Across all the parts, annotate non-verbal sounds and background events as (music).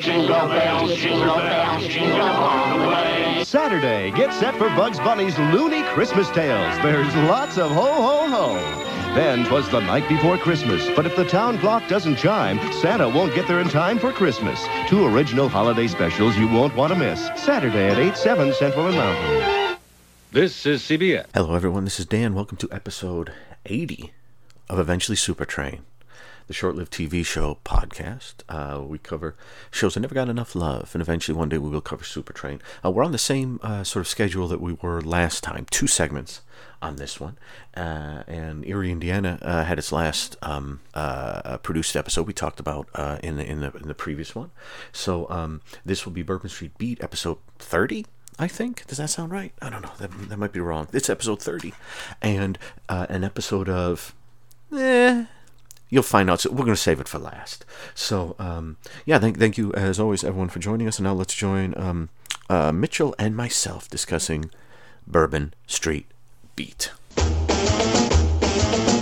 Jingle bells, jingle bells, jingle all the way. Saturday, get set for Bugs Bunny's Looney Christmas Tales. There's lots of ho ho ho. Then Then 'twas the night before Christmas, but if the town clock doesn't chime, Santa won't get there in time for Christmas. Two original holiday specials you won't want to miss. Saturday at 8, 7 Central and Mountain. This is CBS. Hello, everyone. This is Dan. Welcome to episode 80 of Eventually Super Train, the short lived TV show podcast. Uh, we cover shows that never got enough love, and eventually one day we will cover Super Train. Uh, we're on the same uh, sort of schedule that we were last time, two segments on this one. Uh, and Erie, Indiana uh, had its last um, uh, produced episode we talked about uh, in, the, in, the, in the previous one. So um, this will be Bourbon Street Beat, episode 30. I think. Does that sound right? I don't know. That, that might be wrong. It's episode 30. And uh, an episode of. Eh. You'll find out. So we're going to save it for last. So, um, yeah, thank, thank you, as always, everyone, for joining us. And now let's join um, uh, Mitchell and myself discussing Bourbon Street Beat.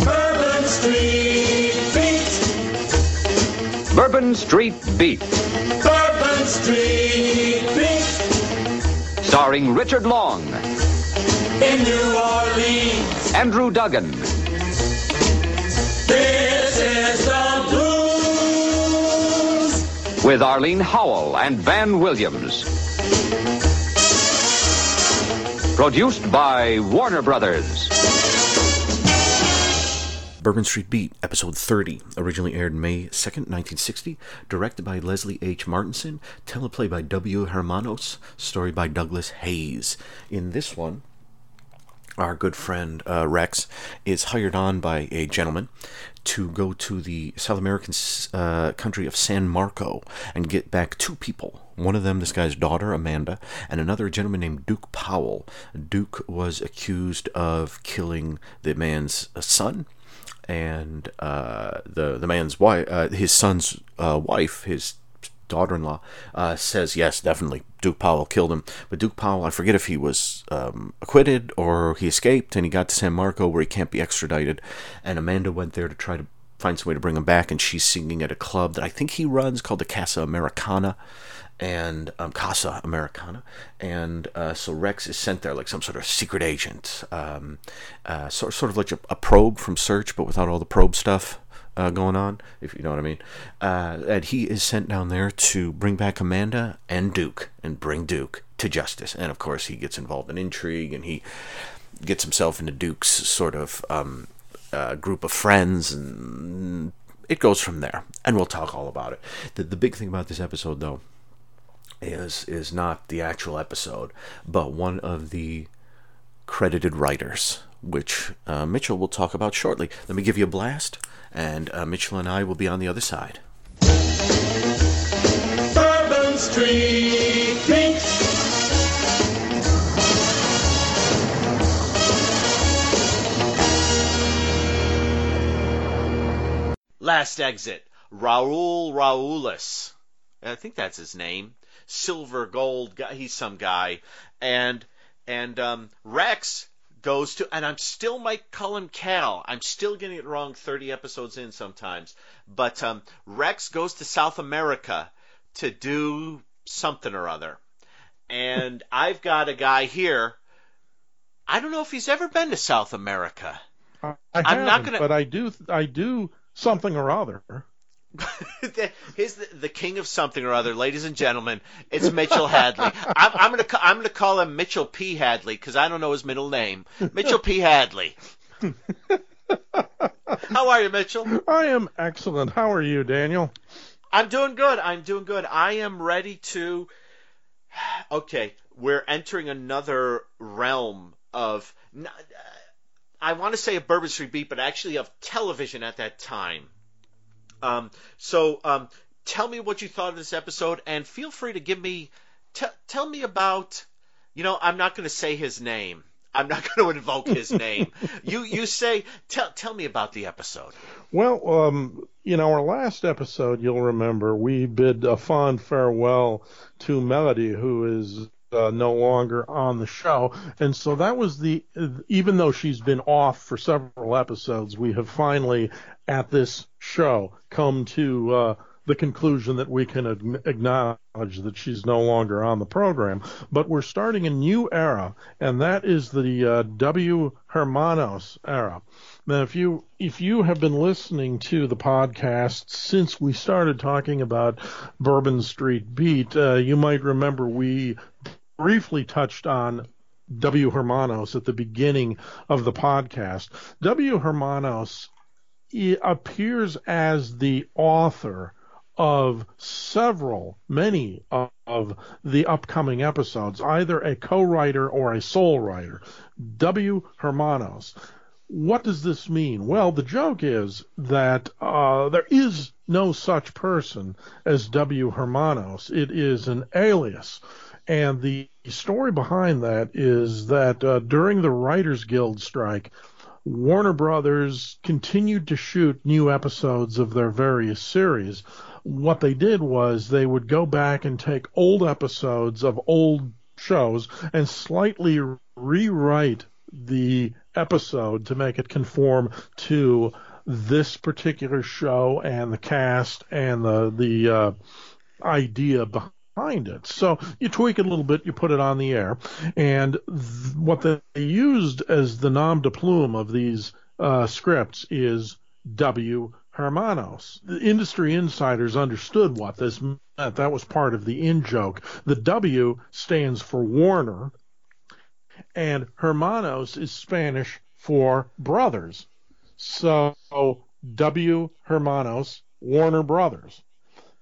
Bourbon Street Beat. Bourbon Street Beat, Bourbon Street Beat. starring Richard Long, In New Orleans, Andrew Duggan, this with Arlene Howell and Van Williams. Produced by Warner Brothers. Bourbon Street Beat, episode 30, originally aired May 2nd, 1960, directed by Leslie H. Martinson, teleplay by W. Hermanos, story by Douglas Heyes. In this one, our good friend uh, Rex is hired on by a gentleman to go to the South American uh, country of San Marco and get back two people. One of them, this guy's daughter, Amanda, and another gentleman named Duke Powell. Duke was accused of killing the man's uh, son and uh, the the man's wife, uh, his son's uh, wife, his daughter-in-law, uh, says yes, definitely Duke Powell killed him. But Duke Powell, I forget if he was um, acquitted or he escaped and he got to San Marco where he can't be extradited. And Amanda went there to try to find some way to bring him back, and she's singing at a club that I think he runs called the Casa Americana and um, Casa Americana, and uh, so Rex is sent there like some sort of secret agent, um, uh, sort sort of like a, a probe from Search, but without all the probe stuff uh, going on, if you know what I mean. Uh, and he is sent down there to bring back Amanda and Duke, and bring Duke to justice. And of course, he gets involved in intrigue, and he gets himself into Duke's sort of um, uh, group of friends, and it goes from there. And we'll talk all about it. The, the big thing about this episode, though is is not the actual episode, but one of the credited writers, which uh, Mitchell will talk about shortly. Let me give you a blast, and uh, Mitchell and I will be on the other side. Bourbon Street Beat. Last exit, Raul Raoulis. I think that's his name. Silver gold guy. He's some guy, and and um, Rex goes to, and I'm still call him Cal. I'm still getting it wrong 30 episodes in sometimes. But um, Rex goes to South America to do something or other, and (laughs) I've got a guy here. I don't know if he's ever been to South America. I I'm haven't, not gonna- but I do. I do something or other. (laughs) He's the, the king of something or other, ladies and gentlemen. It's Mitchell Hadley. I'm, I'm gonna I'm gonna call him Mitchell P Hadley because I don't know his middle name. Mitchell P Hadley. (laughs) How are you, Mitchell? I am excellent. How are you, Daniel? I'm doing good. I'm doing good. I am ready to. Okay, we're entering another realm of. I want to say a Bourbon Street beat, but actually of television at that time. Um, so um, tell me what you thought of this episode, and feel free to give me. T- tell me about. You know, I'm not going to say his name. I'm not (laughs) going to invoke his (laughs) name. you you say tell tell me about the episode. Well, um, in our last episode, you'll remember we bid a fond farewell to Melody, who is uh, no longer on the show, and so that was the. Even though she's been off for several episodes, we have finally at this show come to uh, the conclusion that we can acknowledge that she's no longer on the program. But we're starting a new era, and that is the uh, W. Hermanos era. Now, if you if you have been listening to the podcast since we started talking about Bourbon Street Beat, uh, you might remember we briefly touched on W. Hermanos at the beginning of the podcast. W. Hermanos appears as the author of several, many of the upcoming episodes, either a co-writer or a sole writer. W. Hermanos. What does this mean? Well, the joke is that uh, there is no such person as W. Hermanos. It is an alias. And the story behind that is that uh, during the Writers Guild strike, Warner Brothers continued to shoot new episodes of their various series. What they did was they would go back and take old episodes of old shows and slightly rewrite the episode to make it conform to this particular show and the cast and the the uh, idea behind it. So you tweak it a little bit, you put it on the air, and th- what they used as the nom de plume of these uh, scripts is W. Hermanos. The industry insiders understood what this meant. That was part of the in joke. The W stands for Warner, and Hermanos is Spanish for brothers. So W. Hermanos, Warner Brothers.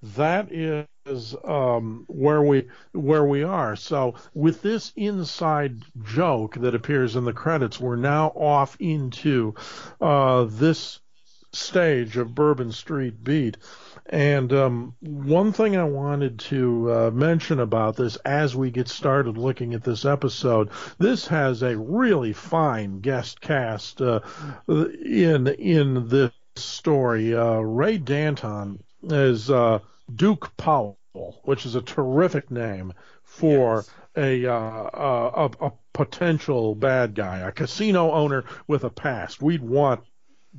That is um, where we where we are. So with this inside joke that appears in the credits, we're now off into uh, this stage of Bourbon Street Beat. And um, one thing I wanted to uh, mention about this as we get started looking at this episode, this has a really fine guest cast uh, in in this story. Uh, Ray Danton is uh, Duke Powell which is a terrific name for yes. a, uh, a, a potential bad guy, a casino owner with a past. We'd want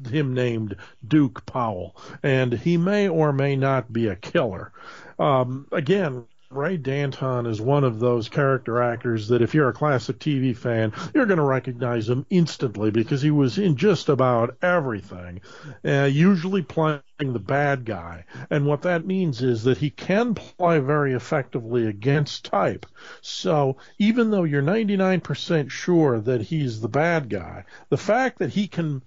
him named Duke Powell, and he may or may not be a killer. Um, again, Ray Danton is one of those character actors that if you're a classic TV fan, you're going to recognize him instantly because he was in just about everything, uh, usually playing the bad guy. And what that means is that he can play very effectively against type. So even though you're 99% sure that he's the bad guy, the fact that he can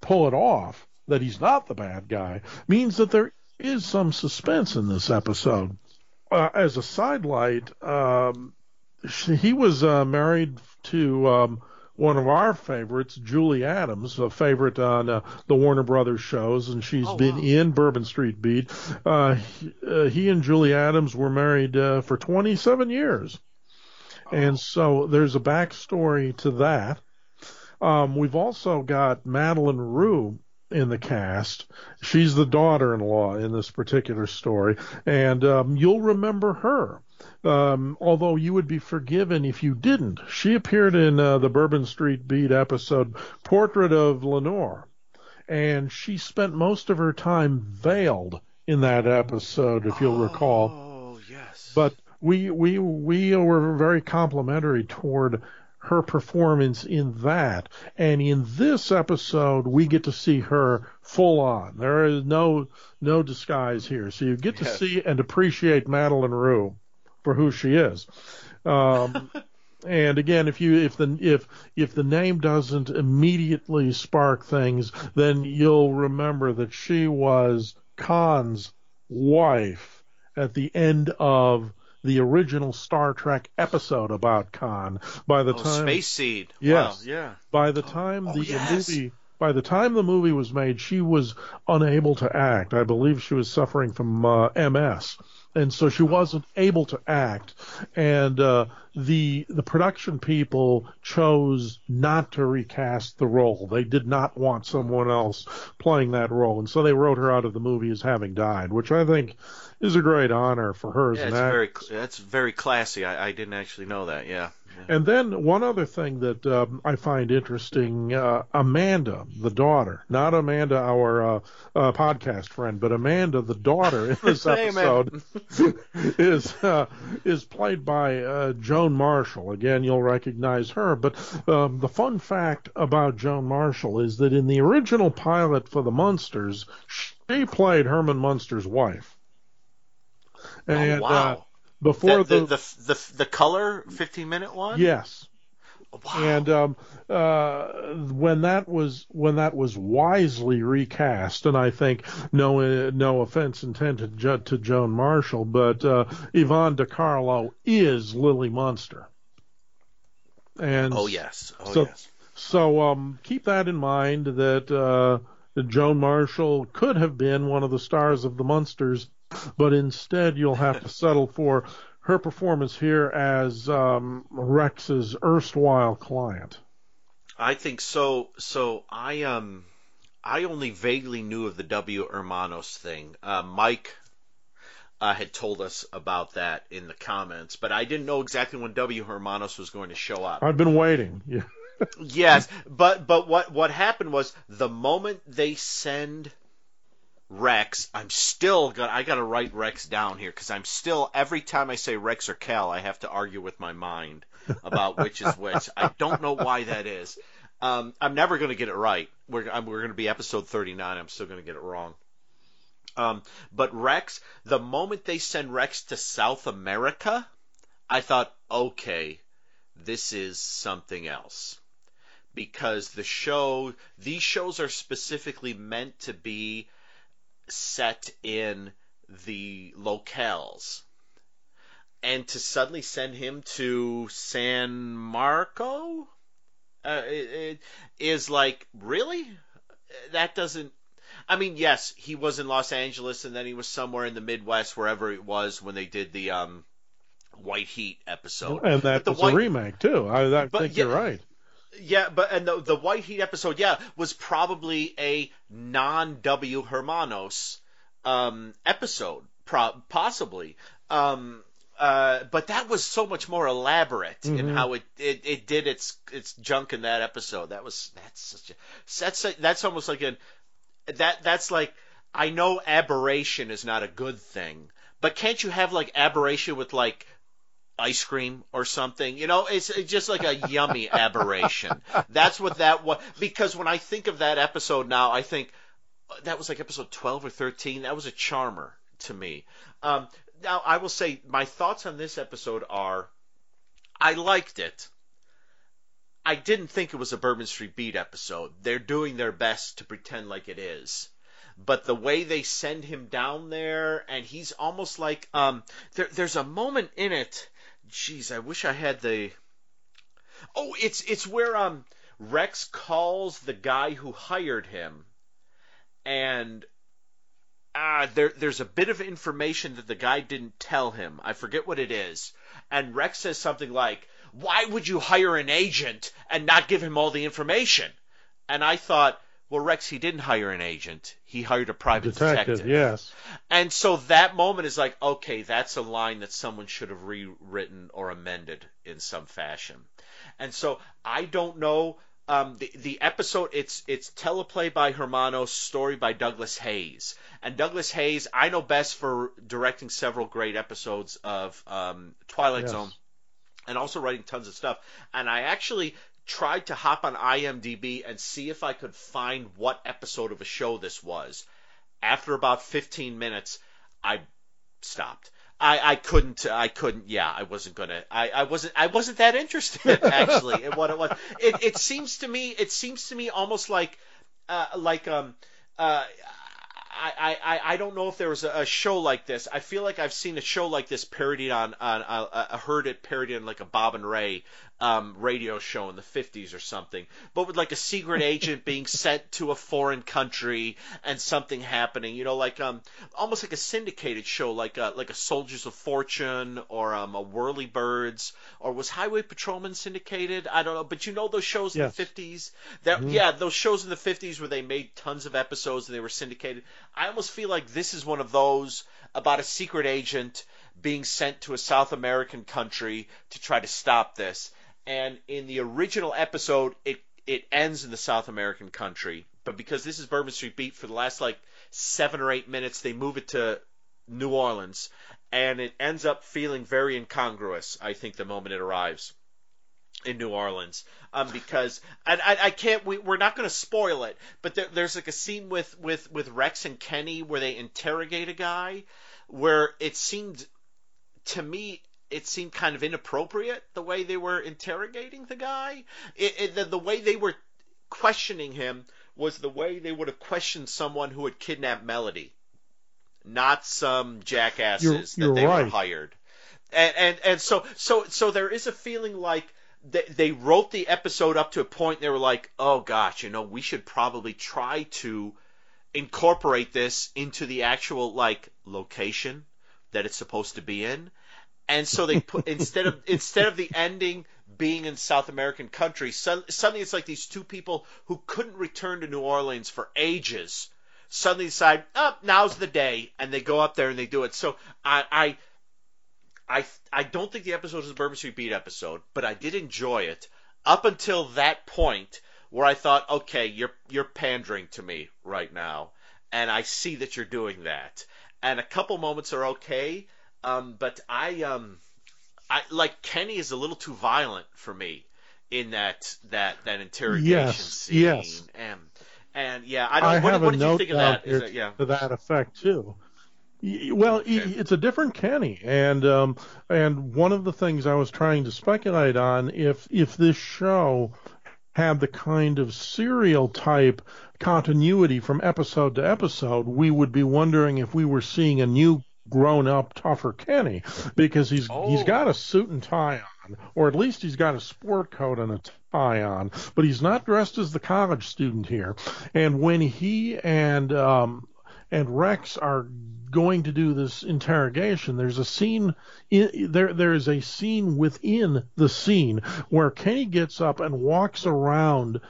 pull it off, that he's not the bad guy, means that there is some suspense in this episode uh, as a sidelight, um, she, he was uh, married to um, one of our favorites, Julie Adams, a favorite on uh, the Warner Brothers shows, and she's oh, been wow. in Bourbon Street Beat. Uh, he, uh, he, and Julie Adams were married uh, for 27 years. Oh. And so there's a backstory to that. Um, we've also got Madlyn Rhue, in the cast. She's the daughter-in-law in this particular story, and um, you'll remember her. Um, although you would be forgiven if you didn't. She appeared in uh, the Bourbon Street Beat episode Portrait of Lenore, and she spent most of her time veiled in that episode, if you'll recall. Oh, yes. But we we we were very complimentary toward her performance in that. And in this episode, we get to see her full on. There is no no disguise here. So you get to Yes. see and appreciate Madlyn Rhue for who she is. Um, (laughs) and again, if you if the if if the name doesn't immediately spark things, then you'll remember that she was Khan's wife at the end of the original Star Trek episode about Khan. By the Oh, time Space Seed. Yes. Wow, yeah. by the time Oh, the yes. movie by the time the movie was made, she was unable to act. I believe she was suffering from uh, MS, and so she wasn't able to act. And uh, the the production people chose not to recast the role. They did not want someone else playing that role, and so they wrote her out of the movie as having died, which I think is a great honor for her as Yeah, an actor. very that's very classy. I, I didn't actually know that. Yeah. And then one other thing that um, I find interesting: uh, Amanda, the daughter, not Amanda, our uh, uh, podcast friend, but Amanda, the daughter, in this (laughs) episode (laughs) is uh, is played by uh, Joan Marshall. Again, you'll recognize her. But um, the fun fact about Joan Marshall is that in the original pilot for the Munsters, she played Herman Munster's wife. And oh, uh, wow. before the, the, the, the the the color 15 minute one. yes, Wow. and um, uh, when that was when that was wisely recast, and I think no uh, no offense intended ju- to Joan Marshall, but uh, Yvonne De Carlo is Lily Munster. And oh yes. Oh so- yes. so um, keep that in mind that uh, Joan Marshall could have been one of the stars of the Munsters, but instead you'll have to settle for her performance here as um, Rex's erstwhile client. I think so. So I um, I only vaguely knew of the W Hermanos thing. Uh, Mike uh, had told us about that in the comments, but I didn't know exactly when W Hermanos was going to show up. I've been waiting. Yeah. yes, but but what what happened was the moment they send Rex, I'm still gonna I gotta write Rex down here because I'm still every time I say Rex or Cal, I have to argue with my mind about which is which. I don't know why that is. Um, I'm never gonna get it right. We're I'm, we're gonna be episode 39. I'm still gonna get it wrong. Um, but Rex, the moment they send Rex to South America, I thought, okay, this is something else because the show these shows are specifically meant to be set in the locales and to suddenly send him to San Marco uh, it, it is like really that doesn't I mean yes he was in Los Angeles and then he was somewhere in the Midwest wherever it was when they did the um White Heat episode and that But the was White- a remake too. I, I think yeah- you're right. Yeah, but and the the White Heat episode, yeah, was probably a non W Hermanos um, episode, pro- possibly. Um, uh, but that was so much more elaborate in Mhm. how it, it, it did its its junk in that episode. That was that's such a that's a, that's almost like an that that's like I know aberration is not a good thing, but can't you have like aberration with like ice cream or something. You know, it's, it's just like a yummy (laughs) aberration. That's what that was. Because when I think of that episode now, I think uh, that was like episode 12 or 13. That was a charmer to me. Um, now, I will say my thoughts on this episode are I liked it. I didn't think it was a Bourbon Street Beat episode. They're doing their best to pretend like it is. But the way they send him down there, and he's almost like um, there, there's a moment in it Jeez, I wish I had the. Oh, it's it's where um Rex calls the guy who hired him, and ah, there there's a bit of information that the guy didn't tell him. I forget what it is, and Rex says something like, "Why would you hire an agent and not give him all the information?" And I thought, well, Rex, he didn't hire an agent. He hired a private Detective, yes. and so that moment is like, okay, that's a line that someone should have rewritten or amended in some fashion. And so I don't know. Um, the the episode it's it's teleplay by Hermanos, story by Douglas Heyes. And Douglas Heyes, I know best for directing several great episodes of um, Twilight Yes. Zone, and also writing tons of stuff. And I actually tried to hop on IMDb and see if I could find what episode of a show this was. After about 15 minutes, I stopped. I, I couldn't I couldn't yeah I wasn't gonna I, I wasn't I wasn't that interested (laughs) actually in what it was it, it seems to me it seems to me almost like uh, like um uh I, I, I don't know if there was a, show like this. I feel like I've seen a show like this parodied on, on uh, I heard it parodied on like a Bob and Ray um, radio show in the 50s or something, but with like a secret agent being (laughs) sent to a foreign country and something happening, you know, like um almost like a syndicated show, like a, like a Soldiers of Fortune or um, a Whirlybirds, or was Highway Patrolman syndicated? I don't know, but you know those shows Yes. in the 50s? That yeah, those shows in the 50s where they made tons of episodes and they were syndicated. I almost feel like this is one of those about a secret agent being sent to a South American country to try to stop this. And in the original episode, it it ends in the South American country, but because this is Bourbon Street Beat, for the last like seven or eight minutes, they move it to New Orleans, and it ends up feeling very incongruous. I think the moment it arrives in New Orleans, um, because and I, I can't. We, we're not going to spoil it, but there, there's like a scene with with with Rex and Kenny where they interrogate a guy, where it seemed to me it seemed kind of inappropriate the way they were interrogating the guy. It, it, the, the way they were questioning him was the way they would have questioned someone who had kidnapped Melody, not some jackasses You're- that you're they were hired. And and and so so so there is a feeling like they, they wrote the episode up to a point they were like, oh gosh, you know, we should probably try to incorporate this into the actual like location that it's supposed to be in. And so they put (laughs) instead of instead of the ending being in South American country, so, suddenly it's like these two people who couldn't return to New Orleans for ages suddenly decide, oh, now's the day, and they go up there and they do it. So I I I, I don't think the episode is a Bourbon Street Beat episode, but I did enjoy it up until that point where I thought, okay, you're you're pandering to me right now, and I see that you're doing that. And a couple moments are okay, um, but I um, I like Kenny is a little too violent for me in that that that interrogation Yes, scene. yes. And and yeah, I don't. I what, have what a did you note think of that? Is it- yeah. to that effect too. Well, Okay. it's a different Kenny, and um, and one of the things I was trying to speculate on if if this show had the kind of serial type continuity from episode to episode, we would be wondering if we were seeing a new grown up tougher Kenny because he's he's Oh. got a suit and tie on or at least he's got a sport coat and a tie on but he's not dressed as the college student here and when he and um and Rex are going to do this interrogation there's a scene in, there there is a scene within the scene where Kenny gets up and walks around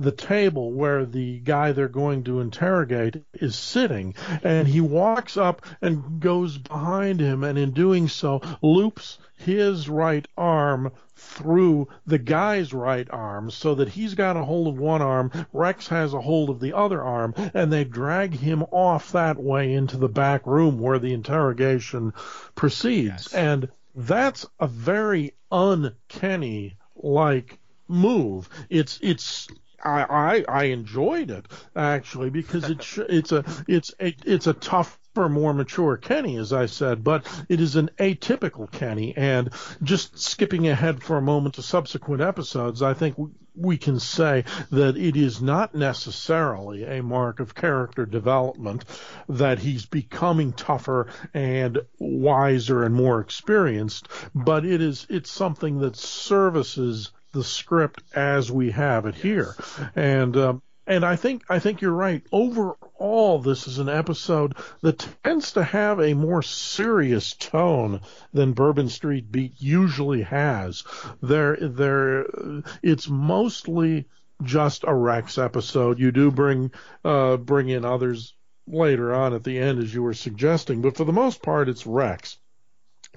the table where the guy they're going to interrogate is sitting and he walks up and goes behind him and in doing so loops his right arm through the guy's right arm so that he's got a hold of one arm Rex has a hold of the other arm and they drag him off that way into the back room where the interrogation proceeds. And that's a very uncanny like move. It's it's I, I I enjoyed it actually because it sh- (laughs) it's a it's a it's a tougher, more mature Kenny, as I said, but it is an atypical Kenny. And just skipping ahead for a moment to subsequent episodes, I think we, we can say that it is not necessarily a mark of character development that he's becoming tougher and wiser and more experienced, but it is it's something that services the script as we have it here, and um, and I think I think you're right. Overall, this is an episode that tends to have a more serious tone than Bourbon Street Beat usually has. There, there, it's mostly just a Rex episode. You do bring uh, bring in others later on at the end, as you were suggesting, but for the most part, it's Rex.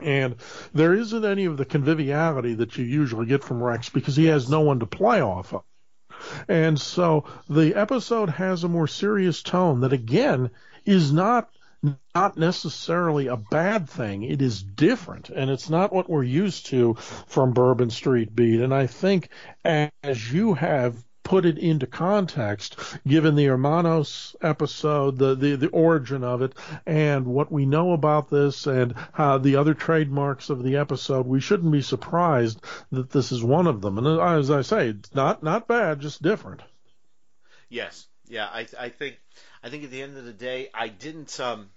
And there isn't any of the conviviality that you usually get from Rex because he has no one to play off of. And so the episode has a more serious tone that again is not not necessarily a bad thing. It is different and it's not what we're used to from Bourbon Street Beat. And I think as you have put it into context, given the Hermanos episode, the, the, the origin of it, and what we know about this and how the other trademarks of the episode, we shouldn't be surprised that this is one of them. And as I say, it's not, not bad, just different. Yes, yeah. I I think I think at the end of the day, I didn't. Um,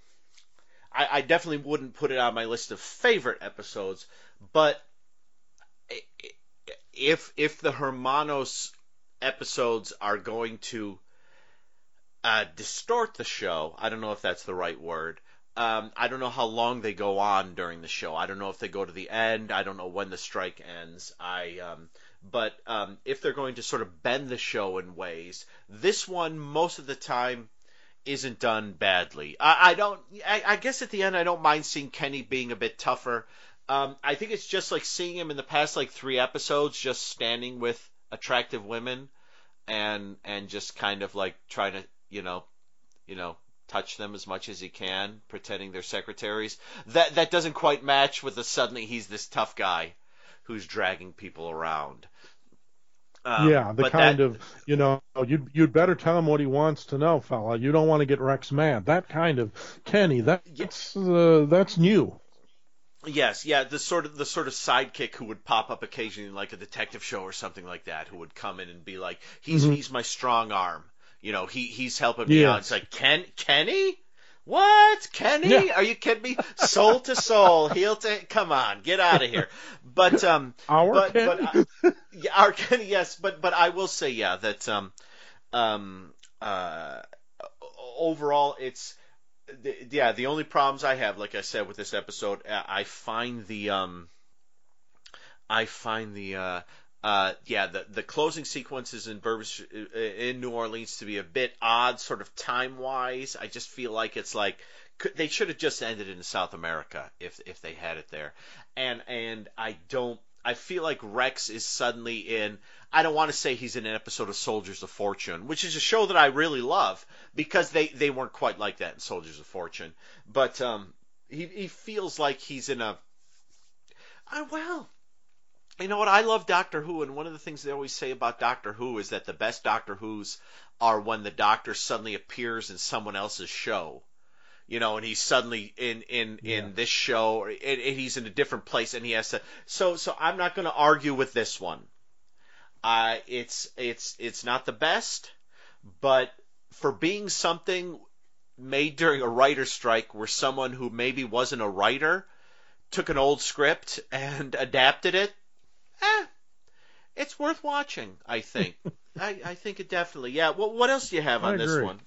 I, I definitely wouldn't put it on my list of favorite episodes, but if if the Hermanos episodes are going to uh, distort the show, I don't know if that's the right word. Um, I don't know how long they go on during the show. I don't know if they go to the end. I don't know when the strike ends. I um, but um, if they're going to sort of bend the show in ways, this one most of the time isn't done badly. I, I don't. I, I guess at the end, I don't mind seeing Kenny being a bit tougher. Um, I think it's just like seeing him in the past like three episodes, just standing with attractive women, and and just kind of like trying to you know, you know, touch them as much as he can, pretending they're secretaries. That that doesn't quite match with the suddenly he's this tough guy who's dragging people around. Um, yeah, the kind that- of you know you'd you'd better tell him what he wants to know, fella. You don't want to get Rex mad. That kind of Kenny. That's uh, that's new. Yes, yeah, the sort of the sort of sidekick who would pop up occasionally in like a detective show or something like that, who would come in and be like, "He's Mhm. he's my strong arm," you know, he he's helping me out. It's like Ken Kenny, what Kenny? Yeah. Are you kidding me? Soul to soul, heel to come on, get out of here. But um, Our but Kenny. but uh, yeah, our Kenny, yes, but but I will say yeah that um um uh overall it's the, yeah the only problems I have like I said with this episode uh, I find the um I find the uh uh, yeah, the the closing sequences in Bourbon, St- uh, in New Orleans to be a bit odd, sort of time wise. I just feel like it's like they should have just ended in South America if if they had it there, and and I don't. I feel like Rex is suddenly in. I don't want to say he's in an episode of Soldiers of Fortune, which is a show that I really love because they they weren't quite like that in Soldiers of Fortune, but um, he he feels like he's in a. I well, you know what? I love Doctor Who, and one of the things they always say about Doctor Who is that the best Doctor Who's are when the Doctor suddenly appears in someone else's show. You know, and he's suddenly in in in this show, or and, and he's in a different place, and he has to. So so I'm not going to argue with this one. Uh, it's it's it's not the best, but for being something made during a writer's strike, where someone who maybe wasn't a writer took an old script and (laughs) adapted it, eh, it's worth watching. I think. (laughs) I, I think it definitely. Yeah. Well, what else do you have on this one?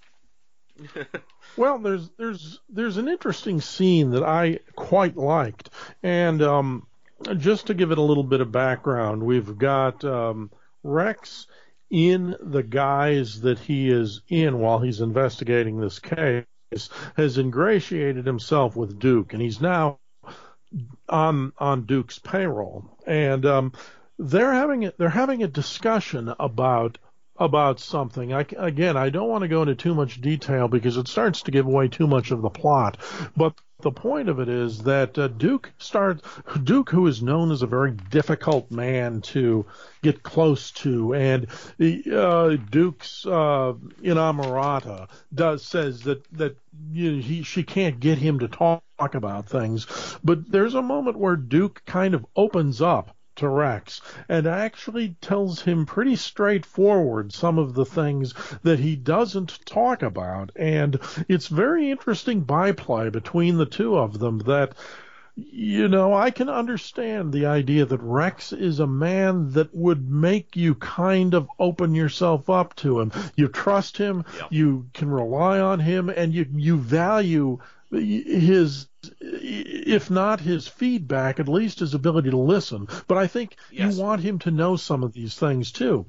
(laughs) Well, there's there's there's an interesting scene that I quite liked, and um, just to give it a little bit of background, we've got um, Rex in the guise that he is in while he's investigating this case has ingratiated himself with Duke, and he's now on on Duke's payroll, and um, they're having a, they're having a discussion about about something. I, again, I don't want to go into too much detail because it starts to give away too much of the plot. But the point of it is that uh, Duke starts Duke, who is known as a very difficult man to get close to, and uh, Duke's uh, inamorata does says that that you know, he she can't get him to talk about things. But there's a moment where Duke kind of opens up to Rex and actually tells him pretty straightforward some of the things that he doesn't talk about. And it's very interesting byplay between the two of them that you know, I can understand the idea that Rex is a man that would make you kind of open yourself up to him. You trust him, you can rely on him, and you you value his if not his feedback at least his ability to listen. But i think Yes. you want him to know some of these things too.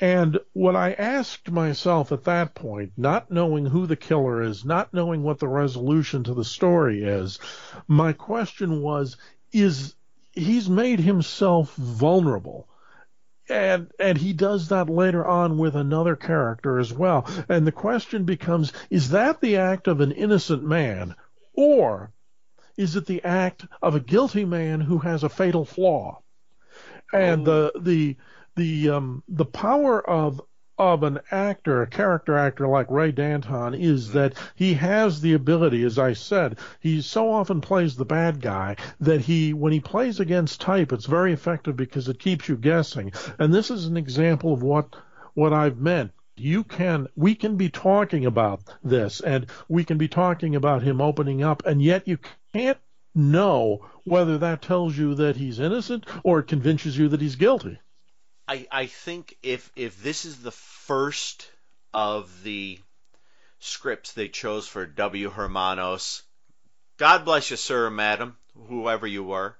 And what i asked myself at that point not knowing who the killer is not knowing what the resolution to the story is my question was is he's made himself vulnerable and and he does that later on with another character as well. And the question becomes is that the act of an innocent man? Or is it the act of a guilty man who has a fatal flaw? And the the the um the power of of an actor, a character actor like Ray Danton, is hmm. that he has the ability, as I said, he so often plays the bad guy that he, when he plays against type, it's very effective because it keeps you guessing. And this is an example of what what I've meant. You can, we can be talking about this, and we can be talking about him opening up, and yet you can't know whether that tells you that he's innocent or it convinces you that he's guilty. I, I think if if this is the first of the scripts they chose for W. Hermanos, God bless you, sir madam, whoever you were.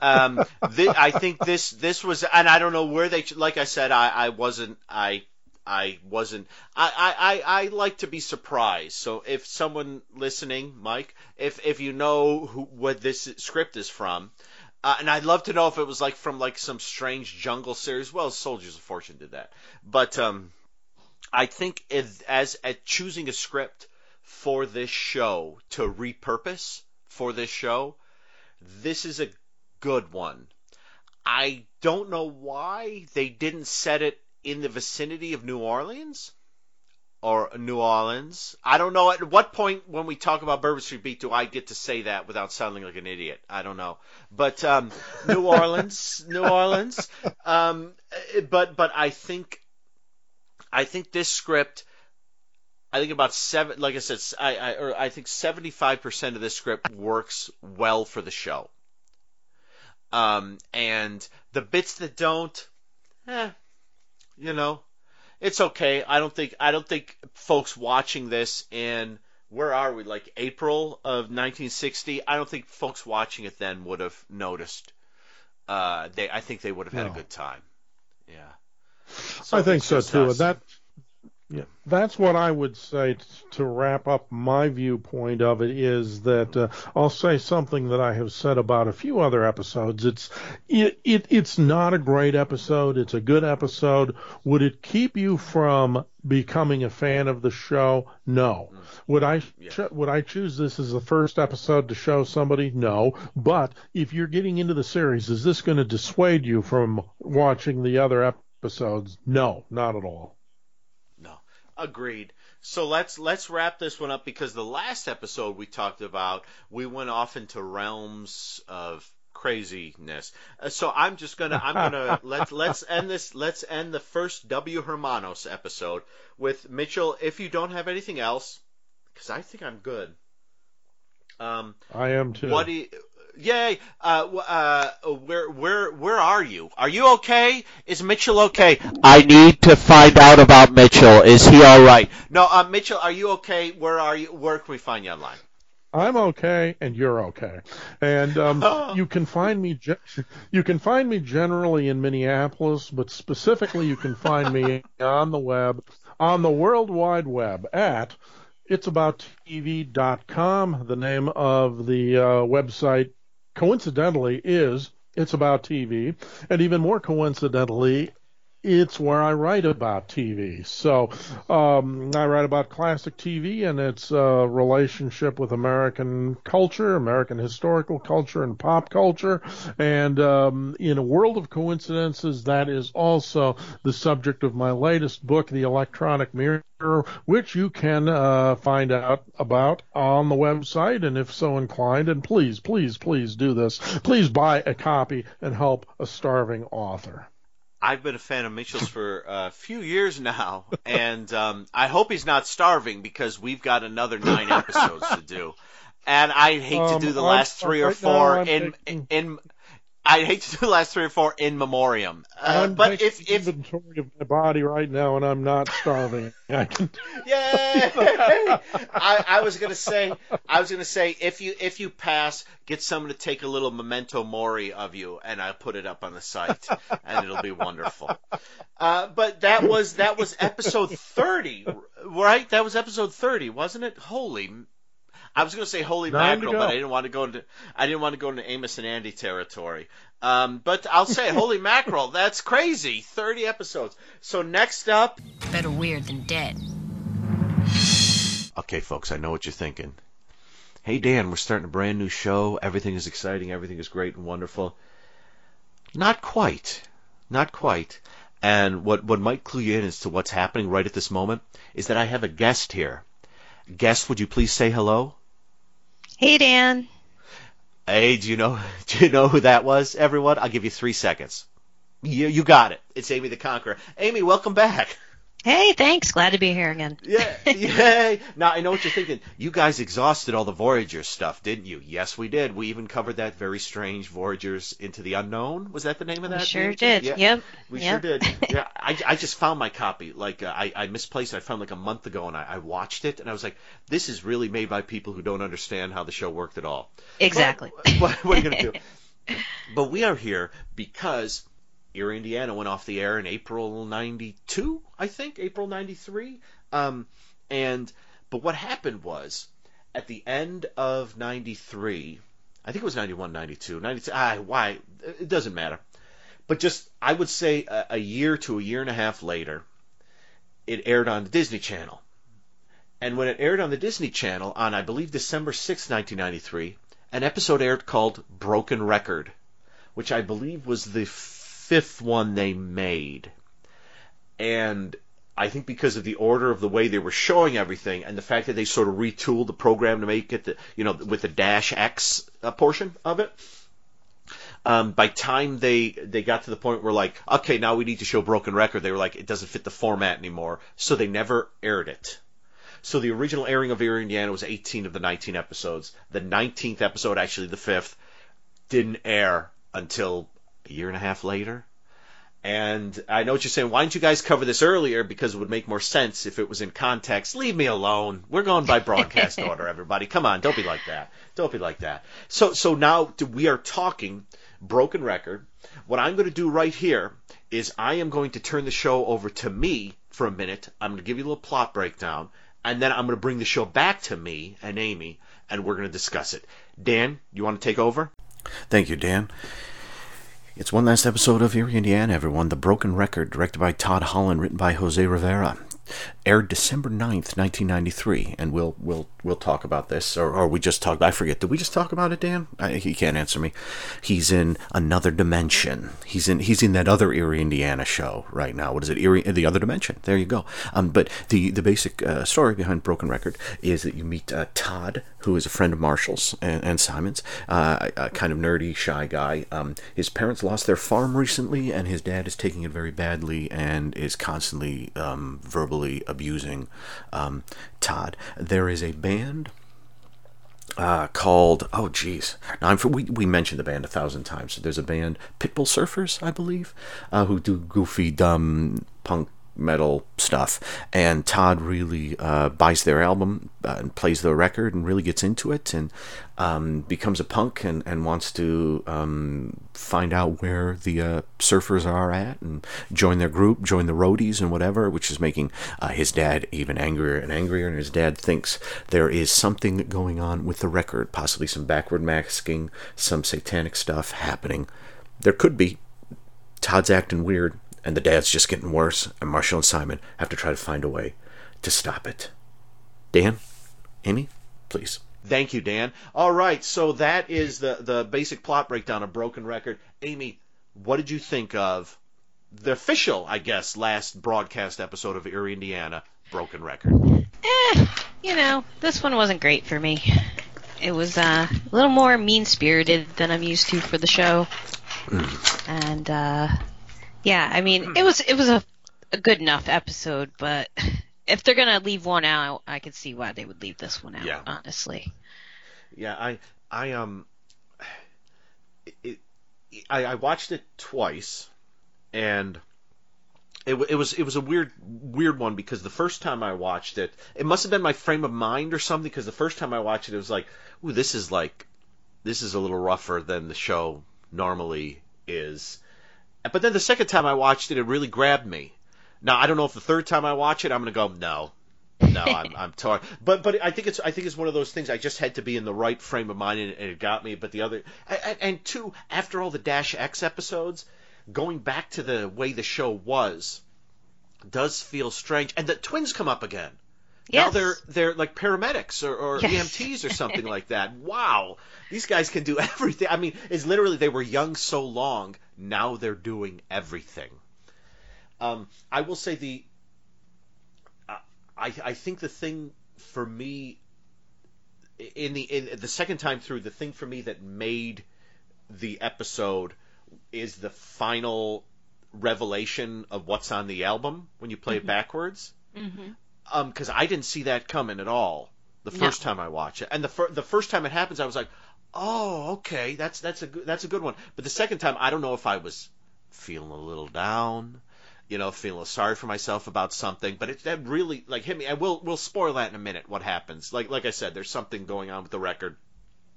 Um, (laughs) thi- I think this this was, and I don't know where they. Like I said, I, I wasn't. I I wasn't. I, I, I, I like to be surprised. So if someone listening, Mike, if if you know who what this script is from, Uh, and I'd love to know if it was like from like some strange jungle series. Well, Soldiers of Fortune did that, but um, I think if, as at choosing a script for this show to repurpose for this show, this is a good one. I don't know why they didn't set it in the vicinity of New Orleans or New Orleans. I don't know at what point when we talk about Bourbon Street Beat do I get to say that without sounding like an idiot. I don't know, but um, New (laughs) Orleans, New Orleans. Um, but but I think I think this script. I think about seven, like I said, I, I, or I think 75% of this script works well for the show. Um, and the bits that don't, eh, you know, it's okay. I don't think I don't think folks watching this in where are we like April of 1960. I don't think folks watching it then would have noticed. Uh, they I think they would have had No. a good time. Yeah. I think so too. us. And that, yeah, that's what I would say t- to wrap up my viewpoint of it is that uh, I'll say something that I have said about a few other episodes. It's it, it it's not a great episode. It's a good episode. Would it keep you from becoming a fan of the show? No. Would I ch- would I choose this as the first episode to show somebody? No. But if you're getting into the series, is this going to dissuade you from watching the other episodes? No, not at all. Agreed. So let's let's wrap this one up because the last episode we talked about we went off into realms of craziness. Uh, So I'm just gonna I'm gonna (laughs) let's let's end this let's end the first W Hermanos episode with Mitchell. If you don't have anything else, because I think I'm good. Um, I am too. what do you, Yay! Uh, uh, where, where, where are you? Are you okay? Is Mitchell okay? I need to find out about Mitchell. Is he all right? No, uh, Mitchell, are you okay? Where are you? Where can we find you online? I'm okay, and you're okay. And um, (laughs) you can find me. Ge- you can find me generally in Minneapolis, but specifically, you can find me (laughs) on the web, on the World Wide Web at it'sabouttv.com. The name of the uh, website, coincidentally, is It's About TV, and even more coincidentally, it's where I write about TV. So um, I write about classic TV and its uh, relationship with American culture, American historical culture, and pop culture. And um, in a world of coincidences, that is also the subject of my latest book, The Electronic Mirror, which you can uh, find out about on the website. And if so inclined, and please, please, please do this. Please buy a copy and help a starving author. I've been a fan of Mitchell's for a few years now, and um, I hope he's not starving because we've got another nine episodes to do. And I hate to Um, do the I'm- last three or right four I'm in in. I hate to do the last three or four in memoriam. Uh, but if if inventory of my body right now, and I'm not starving. (laughs) I can. Yay! (laughs) I, I was gonna say, I was gonna say, if you if you pass, get someone to take a little memento mori of you, and I'll put it up on the site, and it'll be wonderful. Uh, but that was that was episode thirty, right? That was episode thirty, wasn't it? Holy. I was going to say holy Nine mackerel, but I didn't want to go into I didn't want to go into Amos and Andy territory. Um, but I'll say (laughs) holy mackerel, that's crazy. Thirty episodes. So next up, Better weird than dead. Okay, folks, I know what you're thinking. Hey, Dan, we're starting a brand new show. Everything is exciting. Everything is great and wonderful. Not quite. Not quite. And what, what might clue you in as to what's happening right at this moment is that I have a guest here. Guest, would you please say hello? Hey, Dan. Hey, do you know (laughs) do you know who that was, everyone? I'll give you three seconds. You, you got it. It's Amy the Conqueror. Amy, welcome back. (laughs) Hey, thanks. Glad to be here again. Yeah, yay! Now I know what you're thinking. You guys exhausted all the Voyager stuff, didn't you? Yes, we did. We even covered that very strange Voyagers into the unknown. Was that the name of We that? sure movie? did. Yeah, Yep. we Yep. sure did. (laughs) Yeah, I, I just found my copy. Like uh, I, I misplaced. it. I found like a month ago, and I, I watched it, and I was like, "This is really made by people who don't understand how the show worked at all." Exactly. But, (laughs) what, what are you gonna do? (laughs) but we are here because Erie, Indiana went off the air in April '92, I think, April '93. Um, and but what happened was at the end of '93, I think it was 91, 92, 92. Ah, why? It doesn't matter. But just, I would say a, a year to a year and a half later, it aired on the Disney Channel. And when it aired on the Disney Channel on, I believe, December 6, 1993, an episode aired called Broken Record, which I believe was the fifth one they made. And I think because of the order of the way they were showing everything and the fact that they sort of retooled the program to make it, the, you know, with the Dash X uh, portion of it. Um, by time they they got to the point where like, okay, now we need to show Broken Record, they were like, it doesn't fit the format anymore, so they never aired it. So the original airing of Erie, Indiana was 18 of the 19 episodes. The 19th episode, actually the fifth, didn't air until a year and a half later. And I know what you're saying. Why didn't you guys cover this earlier? Because it would make more sense if it was in context. Leave me alone. We're going by broadcast (laughs) order, everybody. Come on, don't be like that. Don't be like that. So, so now we are talking broken record. What I'm going to do right here is I am going to turn the show over to me for a minute. I'm going to give you a little plot breakdown, and then I'm going to bring the show back to me and Amy, and we're going to discuss it. Dan, you want to take over? Thank you, Dan. It's one last episode of Erie, Indiana, everyone. The Broken Record, directed by Todd Holland, written by Jose Rivera. Aired December 9th, 1993, and we'll we'll we'll talk about this, or, or we just talked. I forget. Did we just talk about it, Dan? I, he can't answer me. He's in another dimension. He's in he's in that other Erie, Indiana show right now. What is it? Erie, the other dimension. There you go. Um, but the the basic uh, story behind Broken Record is that you meet uh, Todd, who is a friend of Marshall's and, and Simon's, uh, a kind of nerdy, shy guy. Um, his parents lost their farm recently, and his dad is taking it very badly and is constantly um, verbally abusing um, Todd. There is a band uh, called oh geez now I'm, we, we mentioned the band a thousand times so there's a band pitbull surfers i believe uh, who do goofy dumb punk metal stuff. And todd really uh, buys their album uh, and plays the record and really gets into it and um, becomes a punk and, and wants to um, find out where the uh, surfers are at and join their group join the roadies and whatever which is making uh, his dad even angrier and angrier. And his dad thinks there is something going on with the record possibly some backward masking some satanic stuff happening. There could be. Todd's acting weird and the dad's just getting worse, and Marshall and Simon have to try to find a way to stop it. Dan, Amy, please. Thank you, Dan. All right, so that is the the basic plot breakdown of Broken Record. Amy, what did you think of the official, I guess, last broadcast episode of Erie, Indiana, Broken Record? Eh, you know, this one wasn't great for me. It was uh, a little more mean spirited than I'm used to for the show. and uh, yeah, I mean, it was it was a, a good enough episode, but (laughs) if they're gonna leave one out, I can see why they would leave this one out. Yeah. Honestly. Yeah, I I um (sighs) it, I, I watched it twice, and it, it was it was a weird weird one because the first time I watched it, it must have been my frame of mind or something. Because the first time I watched it, it was like, ooh, this is like this is a little rougher than the show normally is. But then the second time I watched it, it really grabbed me. Now I don't know if the third time I watch it, I'm gonna go no. no, I'm (laughs) I'm torn. But but I think it's I think it's one of those things. I just had to be in the right frame of mind, and, and it got me. But the other and, and two, after all the Dash X episodes, going back to the way the show was, does feel strange. And the twins come up again. Now Yes. they're they're like paramedics or, or Yes. EMTs or something (laughs) like that. Wow, these guys can do (laughs) everything. I mean, it's literally they were young so long. Now they're doing everything. Um, I will say the. I I think the thing for me. In the in the second time through, the thing for me that made the episode is the final revelation of what's on the album when you play it backwards Mm-hmm. um because I didn't see that coming at all the No. first time I watched it, and the fir- the first time it happens, I was like, oh okay, that's that's a good that's a good one. But the second time, I don't know if I was feeling a little down, you know, feeling sorry for myself about something, but it that really like hit me. And we'll we'll spoil that in a minute. What happens? Like like I said, there's something going on with the record.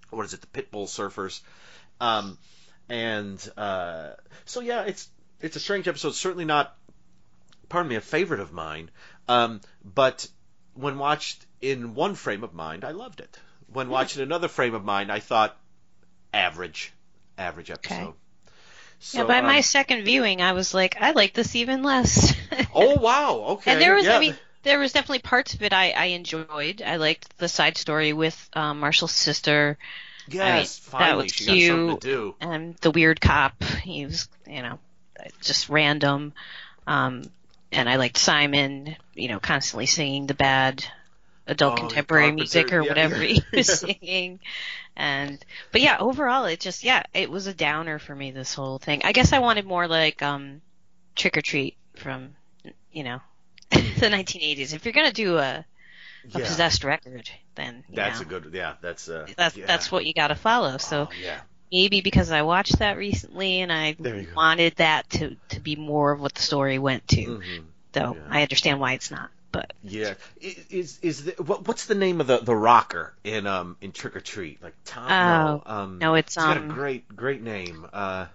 What is it? The Pitbull Surfers, um, and uh, so yeah, it's it's a strange episode. Certainly not, pardon me, a favorite of mine. Um, but when watched in one frame of mind, I loved it. When watching another frame of mind, I thought, average, average episode. So, yeah, by my um, second viewing, I was like, I like this even less. (laughs) oh wow, okay. and there was, yeah. I mean, there was definitely parts of it I, I enjoyed. I liked the side story with um, Marshall's sister yes, that finally was she got something cute. to do. and the weird cop. He was, you know, just random. Um, and I liked Simon, you know, constantly singing the bad adult Oh, contemporary music or yeah, whatever yeah. he was (laughs) singing. And but yeah, overall it just yeah, it was a downer for me this whole thing. I guess I wanted more like um Trick or Treat from you know (laughs) the 1980s. If you're gonna do a, a Yeah. possessed record, then That's know, a good. Yeah, that's uh. that's that's what you got to follow. So Oh, yeah. maybe because I watched that recently and I There you go. wanted that to to be more of what the story went to. Mhm. Though Yeah. I understand why it's not. But Yeah, is is the, what, what's the name of the, the rocker in um in Trick or Treat? Like Tom? no, um, no, it's, he's got a um, great great name. Uh,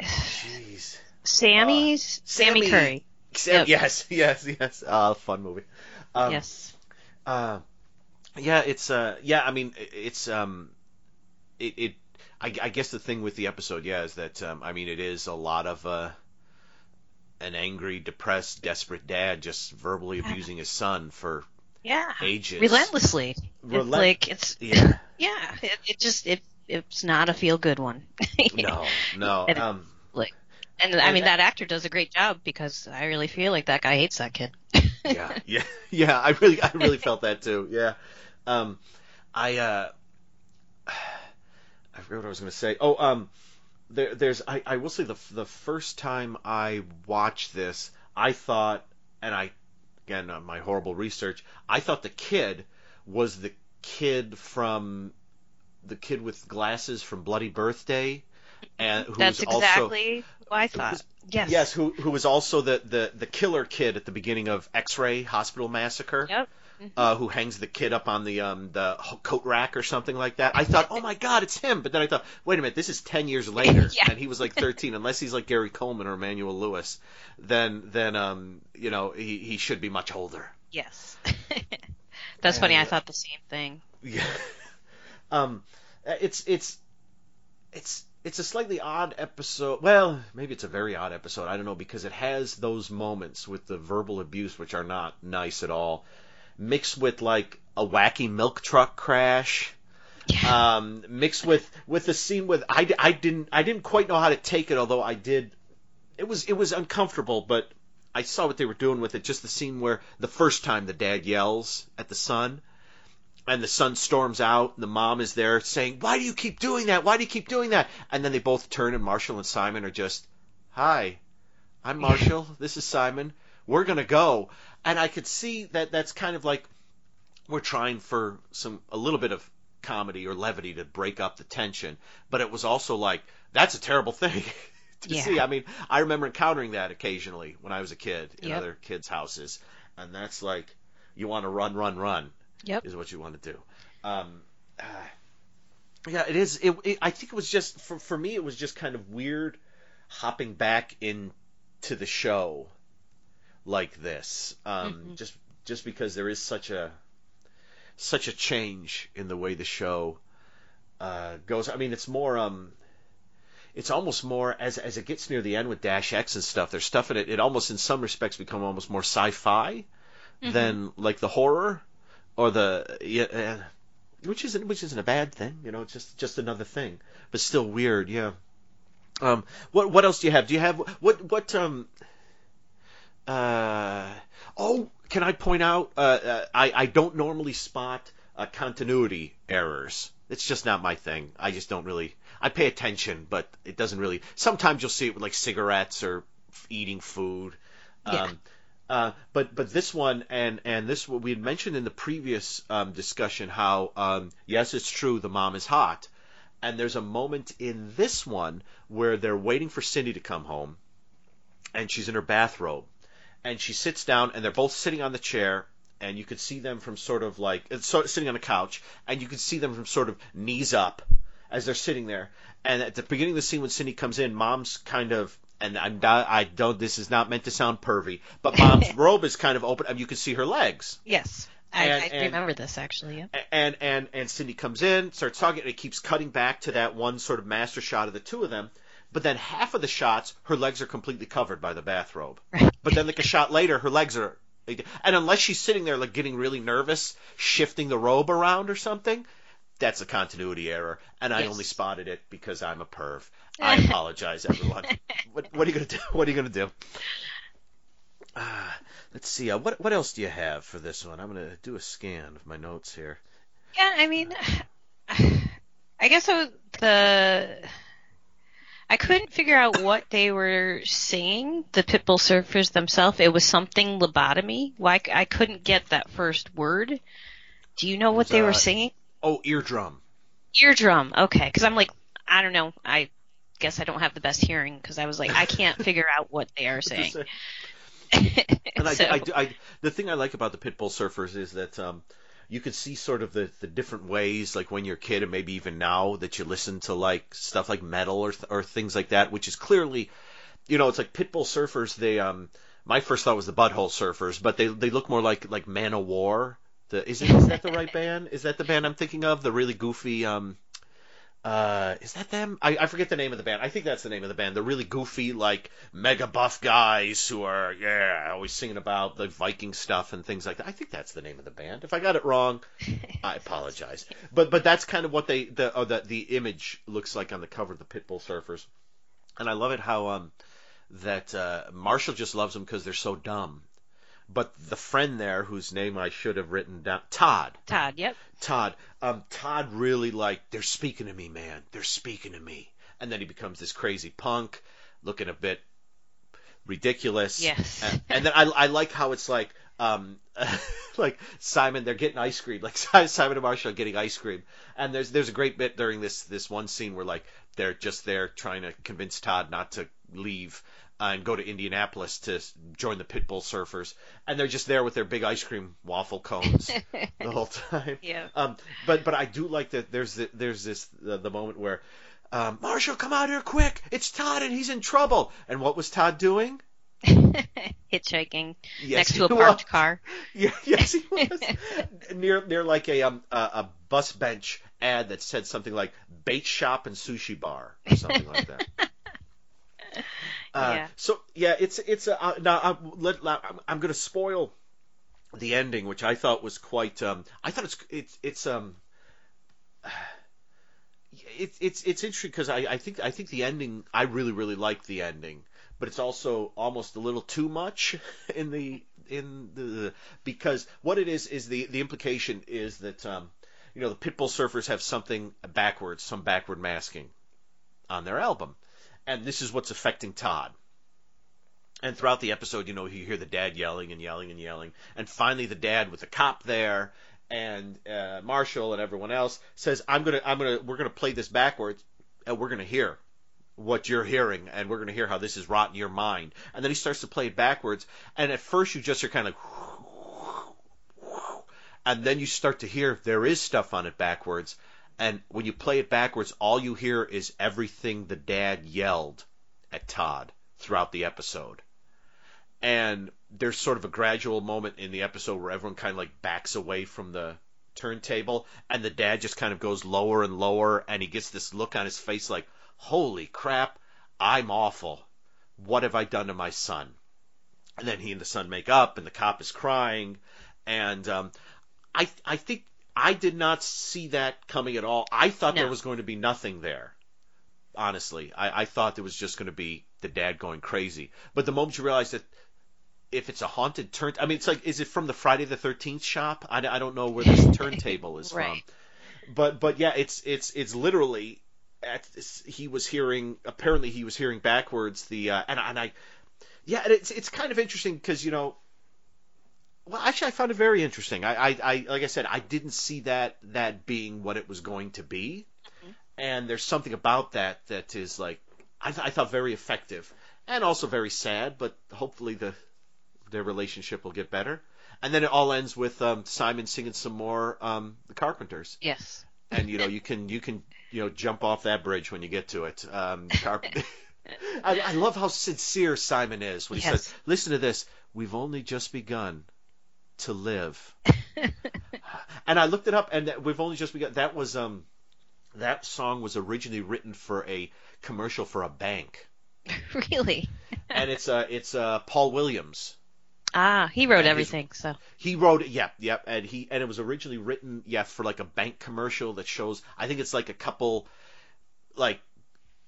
jeez, Sammy's Sammy, Sammy- Curry. Sam, Yep. yes, (laughs) yes, yes. Uh, fun movie. Um, yes. Uh, yeah, it's uh, yeah. I mean, it's um, it it. I, I guess the thing with the episode, yeah, is that um, I mean, it is a lot of uh, an angry, depressed, desperate dad just verbally abusing his son for Yeah. ages. Relentlessly. Relent- like it's Yeah. (laughs) yeah. It, it just it it's not a feel good one. (laughs) No, no. And- Um, Like, and I mean that actor does a great job because I really feel like that guy hates that kid. yeah, yeah, (laughs) yeah. I really, I really felt that too. Yeah. Um, I, uh, (sighs) I forgot what I was going to say. Oh, um, there, there's, I, I will say the the first time I watched this, I thought, and I, again, uh, my horrible research, I thought the kid was the kid from the kid with glasses from Bloody Birthday, and who's That's also exactly what I thought. Yes. Yes, who who was also the, the, the killer kid at the beginning of X-Ray Hospital Massacre. Yep. Uh, who hangs the kid up on the um the coat rack or something like that? I thought, oh my god, it's him. But then I thought, wait a minute, this is ten years (laughs) later, Yeah. and he was like thirteen. Unless he's like Gary Coleman or Emmanuel Lewis, then then um you know he he should be much older. Yes. (laughs) That's funny. I thought the same thing. Yeah. (laughs) um, it's it's it's it's a slightly odd episode. Well, maybe it's a very odd episode. I don't know because it has those moments with the verbal abuse which are not nice at all, mixed with like a wacky milk truck crash. Um, mixed with with the scene with I, I didn't I didn't quite know how to take it although I did it was it was uncomfortable but I saw what they were doing with it. Just the scene where the first time the dad yells at the son and the son storms out and the mom is there saying why do you keep doing that? Why do you keep doing that? And then they both turn and Marshall and Simon are just hi I'm Marshall. This is Simon. We're going to go and I could see that that's kind of like we're trying for some a little bit of comedy or levity to break up the tension but it was also like that's a terrible thing (laughs) to Yeah. see I mean I remember encountering that occasionally when I was a kid in Yep. other kids houses and that's like you want to run run run Yep. is what you want to do. Um, uh, (sighs) yeah, it is. It, it, I think it was just for for me. It was just kind of weird hopping back into the show like this, um, Mhm. just just because there is such a such a change in the way the show uh, goes. I mean, it's more. Um, it's almost more as as it gets near the end with Dash X and stuff. There's stuff in it. It almost, in some respects, become almost more sci-fi than like the horror or the yeah, uh, which isn't which isn't a bad thing, you know, it's just just another thing, but still weird, yeah. Um, what what else do you have? Do you have what what um uh oh? Can I point out? Uh, uh, I I don't normally spot uh, continuity errors. It's just not my thing. I just don't really. I pay attention, but it doesn't really. Sometimes you'll see it with like cigarettes or eating food. Yeah. Um, uh, but but this one and and this what we had mentioned in the previous um, discussion how um, yes it's true the mom is hot and there's a moment in this one where they're waiting for Cindy to come home and she's in her bathrobe and she sits down and they're both sitting on the chair and you could see them from sort of like uh, so, sitting on a couch and you could see them from sort of knees up as they're sitting there and at the beginning of the scene when Cindy comes in mom's kind of and I'm not, I don't this is not meant to sound pervy but mom's (laughs) robe is kind of open and you can see her legs Yes. I, And- I and- remember this actually. Yeah. and and and Cindy comes in, starts talking, and it keeps cutting back to that one sort of master shot of the two of them. But then half of the shots, her legs are completely covered by the bathrobe. Right. But then like a shot later, her legs are, and unless she's sitting there like getting really nervous, shifting the robe around or something, that's a continuity error. And I Yes. only spotted it because I'm a perv. (laughs) I apologize, everyone. what, what are you gonna do? What are you gonna do? Uh, let's see. Uh, what what else do you have for this one? I'm gonna do a scan of my notes here. Yeah, I mean, (sighs) I guess was, the I couldn't figure out what they were singing. The Pitbull Surfers themselves. It was something lobotomy. Like I couldn't get that first word. Do you know what was, they uh, were singing? Oh, eardrum. Eardrum. Okay, because I'm like, I don't know. I guess I don't have the best hearing because I was like, I can't (laughs) figure out what they are saying. (laughs) And I, So- I, I, the thing I like about the Pitbull Surfers is that um, you could see sort of the, the different ways, like when you're a kid, and maybe even now that you listen to like stuff like metal or or things like that, which is clearly, you know, it's like Pitbull Surfers. They um, my first thought was the Butthole Surfers, but they they look more like like Manowar. The is it is that the right (laughs) band? Is that the band I'm thinking of? The really goofy um. Uh, is that them? I, I forget the name of the band. I think that's the name of the band. They're really goofy, like mega buff guys who are yeah, always singing about the Viking stuff and things like that. I think that's the name of the band. If I got it wrong, (laughs) I apologize. But but that's kind of what they the oh, the the image looks like on the cover of the Pitbull Surfers, and I love it how um that uh, Marshall just loves them because they're so dumb. But the friend there, whose name I should have written down, Todd. Todd. Yep. Todd. Um, Todd really like they're speaking to me, man. They're speaking to me, and then he becomes this crazy punk, looking a bit ridiculous. Yes. And, and then I, I like how it's like, um, (laughs) like Simon, they're getting ice cream, like (laughs) Simon and Marshall are getting ice cream, and there's there's a great bit during this this one scene where like they're just there trying to convince Todd not to leave. Uh, And go to Indianapolis to join the Pitbull Surfers, and they're just there with their big ice cream waffle cones (laughs) the whole time. Yeah. Um, but but I do like that. There's the, there's this the, the moment where um, Marshall, come out here quick! It's Todd, and he's in trouble. And what was Todd doing? (laughs) Hitchhiking Yes, next to a parked was. car. (laughs) Yeah, yes, he was near near like a um a, a bus bench ad that said something like bait shop and sushi bar or something like that. Uh, Yeah. So yeah, it's it's a, uh, now I, let, let- I'm, I'm going to spoil the ending, which I thought was quite. Um, I thought it's it's it's um. (sighs) It's it's it's interesting because I, I think I think the ending I really really like the ending, but it's also almost a little too much (laughs) in the in the because what it is is the the implication is that um, you know the Pitbull Surfers have something backwards, some backward masking on their album, and this is what's affecting Todd. And throughout the episode, you know, you hear the dad yelling and yelling and yelling, and finally the dad with the cop there and uh, Marshall and everyone else says, "I'm gonna, I'm gonna, we're gonna play this backwards, and we're gonna hear what you're hearing, and we're gonna hear how this is rotting your mind." And then he starts to play it backwards, and at first you just are kind of and then you start to hear there is stuff on it backwards, and when you play it backwards, all you hear is everything the dad yelled at Todd throughout the episode. And there's sort of a gradual moment in the episode where everyone kind of like backs away from the turntable, and the dad just kind of goes lower and lower, and he gets this look on his face like, "Holy crap, I'm awful. What have I done to my son?" And then he and the son make up, and the cop is crying, and um, I I think I did not see that coming at all. I thought No. there was going to be nothing there. Honestly, I, I thought there was just going to be the dad going crazy. But the moment you realize that if it's a haunted turn, I mean, it's like, is it from the Friday the Thirteenth shop? I, I don't know where this (laughs) turntable is Right. from. But but yeah, it's it's it's literally at, he was hearing apparently he was hearing backwards the uh, and and I yeah and it's it's kind of interesting because you know well actually I found it very interesting I, I I like I said I didn't see that that being what it was going to be and there's something about that that is like I, th- I thought very effective and also very sad but hopefully the their relationship will get better and then it all ends with um, Simon singing some more um, the Carpenters Yes. and you know you can you can you know jump off that bridge when you get to it. Um, (laughs) (laughs) I, I love how sincere Simon is when he Yes. says, "Listen to this. We've only just begun to live. (laughs) and I looked it up, and that- we've only just begun. That was um, that song was originally written for a commercial for a bank, (laughs) really? and it's uh, it's uh, Paul Williams. Ah, he wrote And his- everything, so He wrote it, yeah, yeah, and he and it was originally written, yeah, for like a bank commercial that shows. I think it's like a couple, like,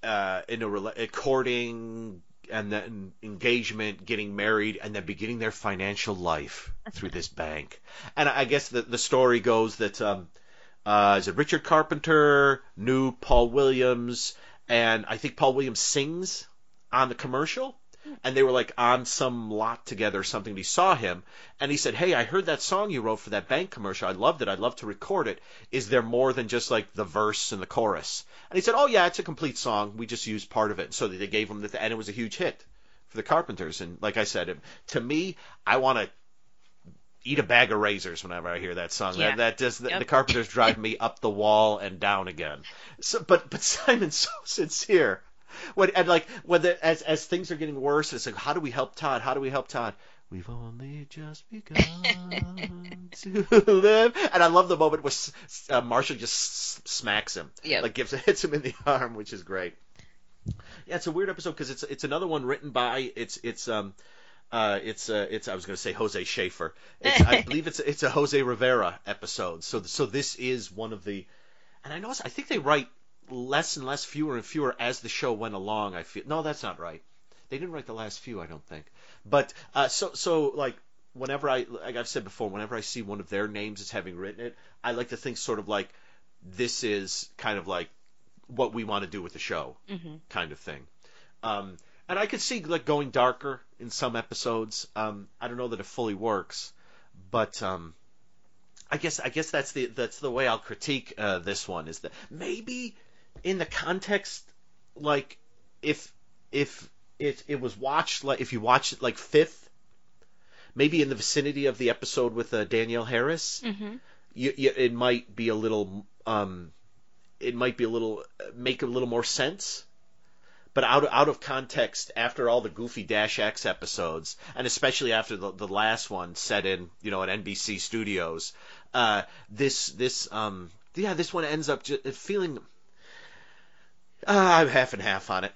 uh, in a, courting and then engagement, getting married, and then beginning their financial life through this bank. And I guess the the story goes that um, uh, is it Richard Carpenter knew Paul Williams, and I think Paul Williams sings on the commercial. And they were like on some lot together or something. He saw him and he said, Hey, I heard that song you wrote for that bank commercial. I loved it. I'd love to record it. Is there more than just like the verse and the chorus? And he said, Oh, yeah, it's a complete song. We just used part of it. So they gave him the, and it was a huge hit for the Carpenters. And like I said, to me, I want to eat a bag of razors whenever I hear that song. Yeah. That, that just, the, Yep. the Carpenters drive me up the wall and down again. So, but, but Simon's (laughs) so sincere. When, and like when the, as as things are getting worse, it's like how do we help Todd? How do we help Todd? We've only just begun to live, and I love the moment where S- uh, Marshall just smacks him, Yep. like gives (laughs) hits him in the arm, which is great. Yeah, it's a weird episode because it's it's another one written by it's it's um uh it's uh it's I was going to say Jose Schaefer. It's, I (laughs) believe it's it's a Jose Rivera episode. So so this is one of the and I know I think they write less and less, fewer and fewer as the show went along. I feel no, that's not right. They didn't write the last few, I don't think. But uh, so so like whenever I like I've said before, whenever I see one of their names as having written it, I like to think sort of like this is kind of like what we want to do with the show, Mhm. kind of thing. Um, and I could see like going darker in some episodes. Um, I don't know that it fully works, but um, I guess I guess that's the that's the way I'll critique uh, this one is that maybe in the context like if if it it was watched like if you watch it like fifth maybe in the vicinity of the episode with uh, Danielle Harris hmm you, you, it might be a little um it might be a little make a little more sense. But out of, out of context after all the goofy dash x episodes and especially after the, the last one set in you know at nbc studios uh this this um yeah this one ends up just feeling uh, i'm half and half on it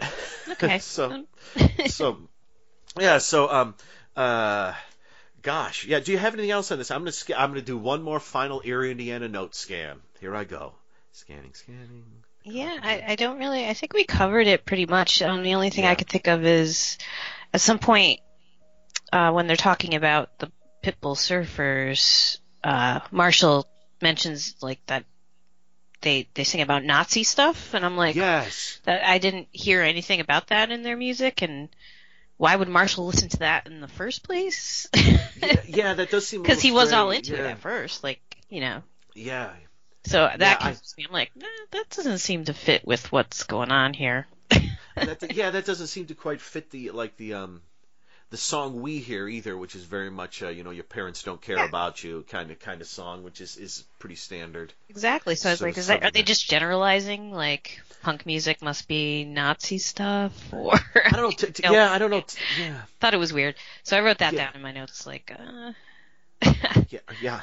Okay. (laughs) so so yeah so um uh gosh yeah do you have anything else on this i'm gonna sc- i'm gonna do one more final erie indiana note scan here i go scanning scanning Yeah, I, I don't really. I think we covered it pretty much. Um, the only thing Yeah. I could think of is at some point uh, when they're talking about the Pitbull Surfers, uh, Marshall mentions like that they they sing about Nazi stuff, and I'm like, yes that I didn't hear anything about that in their music, and why would Marshall listen to that in the first place? yeah, yeah that does seem Because (laughs) he was all into yeah. it at first, like you know. yeah So that Yeah, I, me. I'm like, nah, that doesn't seem to fit with what's going on here. that, yeah, that doesn't seem to quite fit the like the um the song we hear either, which is very much uh, you know your parents don't care Yeah. about you kind of kind of song, which is is pretty standard. Exactly. So I was like, is that, are they just generalizing like punk music must be Nazi stuff? (laughs) Or I don't know. T- t- No. (laughs) Yeah, I don't know. T- yeah, thought it was weird. So I wrote that Yeah. down in my notes. Like, uh, (laughs) yeah, yeah.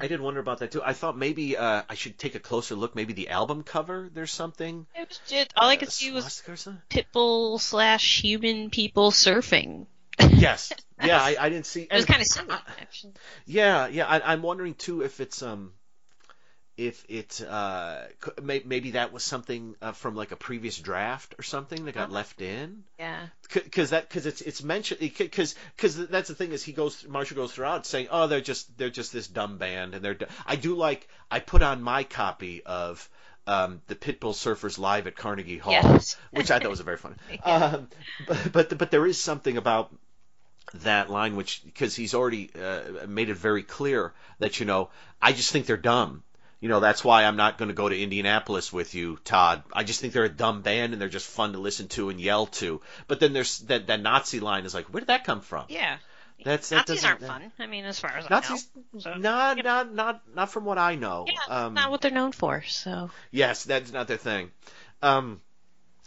I did wonder about that too. I thought maybe uh, I should take a closer look. Maybe the album cover. There's something. it was just all I could uh, see was swastika or something? pitbull slash human people surfing. (laughs) Yes. Yeah, I, I didn't see. It was kind of actually. Yeah, yeah. I, I'm wondering too if it's um, if it uh, may, maybe that was something uh, from like a previous draft or something that got Oh. left in. Yeah. Because that because it's it's mentioned because because that's the thing is he goes Marshall goes throughout saying oh they're just they're just this dumb band and they're du-. I do like I put on my copy of um, the Pitbull Surfers live at Carnegie Hall Yes. (laughs) which I thought was a very funny. (laughs) Yeah. Um, but, but but there is something about that line which because he's already uh, made it very clear that you know I just think they're dumb. You know that's why I'm not going to go to Indianapolis with you, Todd. I just think they're a dumb band and they're just fun to listen to and yell to. But then there's that that Nazi line is like, where did that come from? Yeah. That's that Nazis doesn't- aren't that- fun. I mean, as far as Nazis, I know. So, not not not not from what I know. yeah, um, not what they're known for. So Yes, that's not their thing. Um,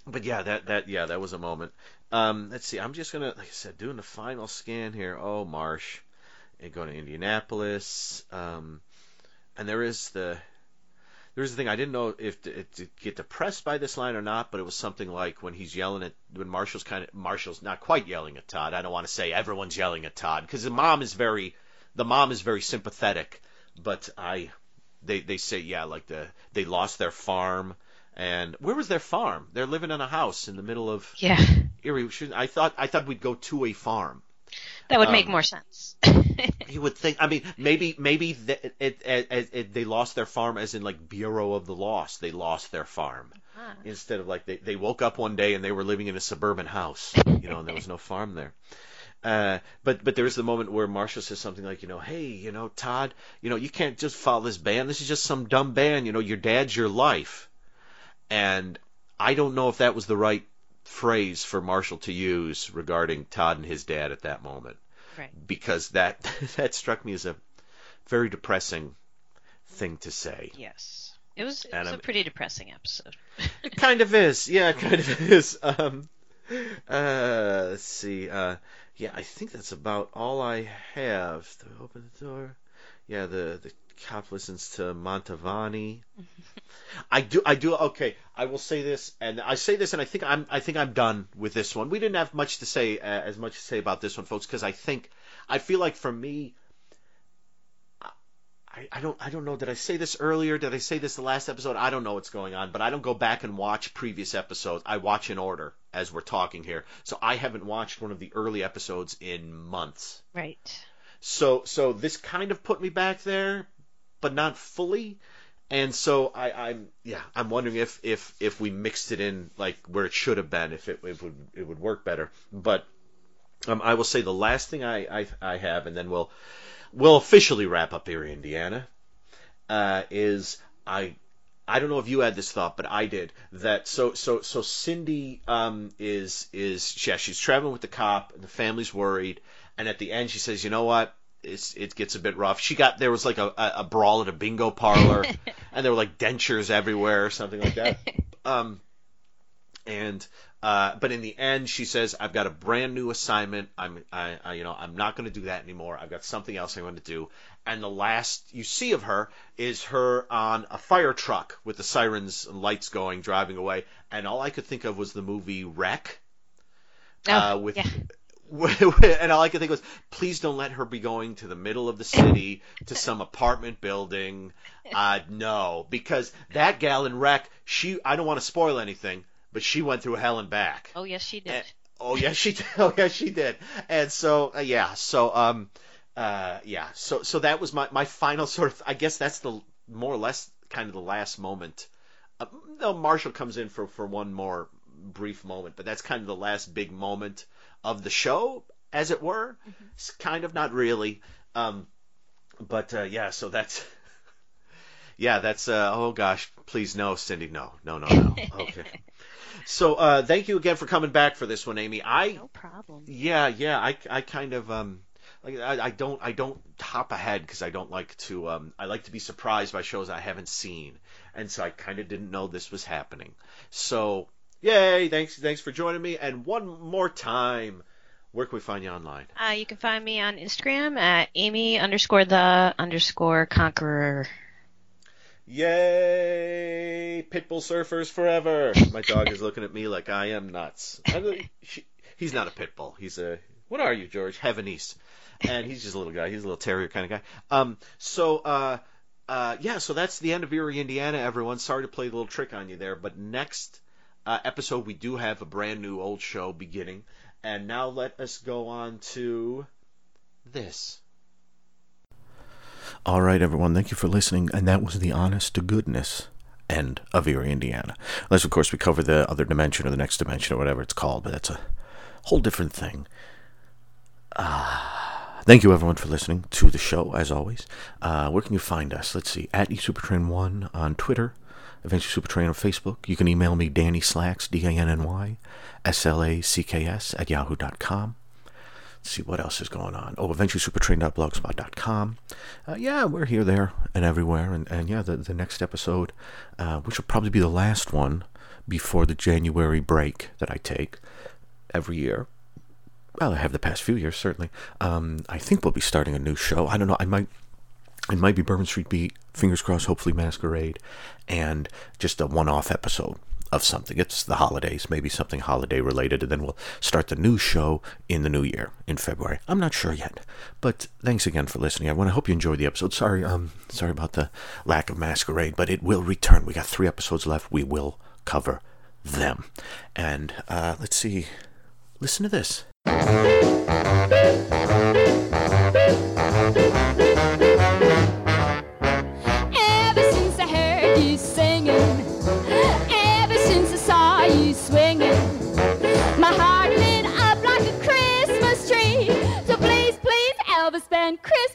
but yeah, that that yeah, that was a moment. Um, let's see. I'm just gonna, like I said, doing the final scan here. Oh, Marsh, go to Indianapolis, um, and there is the there's the thing I didn't know if to, to get depressed by this line or not, but it was something like when he's yelling at when Marshall's kind of Marshall's not quite yelling at Todd. I don't want to say everyone's yelling at Todd because the mom is very the mom is very sympathetic, but I they they say yeah like the they lost their farm and where was their farm? They're living in a house in the middle of Yeah, Erie. I thought I thought we'd go to a farm. That would make Um, more sense. You would think. I mean, maybe maybe th it, it, it, it, they lost their farm as in like Bureau of the Lost. They lost their farm Ah. instead of like they, they woke up one day and they were living in a suburban house. You know, and there was no farm there. Uh, but but there's the moment where Marshall says something like, you know, hey, you know, Todd, you know, you can't just follow this band. This is just some dumb band. You know, your dad's your life. And I don't know if that was the right phrase for Marshall to use regarding Todd and his dad at that moment Right. because that (laughs) that struck me as a very depressing thing to say. Yes. It was, it was a pretty depressing episode. (laughs) It kind of is, yeah, it kind of (laughs) is. Um, uh, let's see. Uh, yeah, I think that's about all I have. To open the door. Yeah, the the cop listens to Mantovani. (laughs) I do, I do. Okay, I will say this, and I say this, and I think I'm, I think I'm done with this one. We didn't have much to say, uh, as much to say about this one, folks, because I think, I feel like for me, I, I don't, I don't know. Did I say this earlier? Did I say this the last episode? I don't know what's going on, but I don't go back and watch previous episodes. I watch in order as we're talking here, so I haven't watched one of the early episodes in months. Right. So so this kind of put me back there, but not fully. And so I, I'm yeah I'm wondering if if if we mixed it in like where it should have been if it, it would it would work better. But um, I will say the last thing I, I I have and then we'll we'll officially wrap up here, Indiana. Uh, is I I don't know if you had this thought, but I did. That so so so Cindy um, is is yeah she's traveling with the cop and the family's worried, and at the end she says, you know what? It's, it gets a bit rough. She got there was like a, a, brawl at a bingo parlor, (laughs) and there were like dentures everywhere or something like that. (laughs) Um, and uh, but in the end, she says, "I've got a brand new assignment. I'm, I, I you know, I'm not going to do that anymore. I've got something else I want to do." And the last you see of her is her on a fire truck with the sirens and lights going, driving away. And all I could think of was the movie REC. Oh, uh, with yeah. (laughs) and all I could think was, please don't let her be going to the middle of the city to some apartment building. Uh, no, because that gal in REC, she, I don't want to spoil anything, but she went through hell and back. Oh, yes, she did. And- oh yes, she (laughs) did. Oh yes, she did. And so uh, yeah, so um, uh, yeah, so so that was my my final sort of. I guess that's the more or less kind of the last moment. Uh, no, Marshall comes in for for one more brief moment, but that's kind of the last big moment of the show, as it were. It's kind of not really. Um, but uh, yeah, so that's. (laughs) Yeah, that's uh oh gosh, please no, Cindy, no, no, no, no. Okay. (laughs) So uh thank you again for coming back for this one, Amy. I no problem. yeah, yeah, I, I kind of um like I, I don't I don't hop ahead because I don't like to um I like to be surprised by shows I haven't seen, and so I kind of didn't know this was happening. So yay, thanks thanks for joining me, and one more time, where can we find you online? Uh, you can find me on Instagram at Amy underscore the underscore conqueror. Yay, pitbull surfers forever! My dog is looking at me like I am nuts. I she- He's not a pit bull. He's a what are you, George? Havanese, and he's just a little guy. He's a little terrier kind of guy. Um, so uh, uh, yeah, so that's the end of Erie, Indiana. Everyone, sorry to play the little trick on you there, but next uh, episode we do have a brand new old show beginning, and now let us go on to this. All right, everyone. Thank you for listening. And that was the honest to goodness end of Erie, Indiana. Unless, of course, we cover the other dimension or the next dimension or whatever it's called, but that's a whole different thing. Uh, thank you, everyone, for listening to the show, as always. Uh, where can you find us? Let's see. At eSupertrain1 on Twitter. Adventure Supertrain on Facebook. You can email me Danny Slacks, D-A-N-N-Y, S-L-A-C-K-S at yahoo.com. Let's see what else is going on. Oh, adventuresupertrain.blogspot.com. Uh, yeah, we're here, there, and everywhere. And, and yeah, the, the next episode, uh, which will probably be the last one before the January break that I take every year, well, I have the past few years certainly. Um, I think we'll be starting a new show. I don't know. I might. It might be Bourbon Street Beat, fingers crossed, hopefully Masquerade, and just a one off episode of something. It's the holidays, maybe something holiday related, and then we'll start the new show in the new year in February. I'm not sure yet. But thanks again for listening. I want to hope you enjoyed the episode. Sorry, um, sorry about the lack of Masquerade, but it will return. We got three episodes left. We will cover them. And uh, let's see. Listen to this.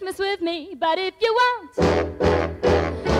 Christmas with me, but if you won't.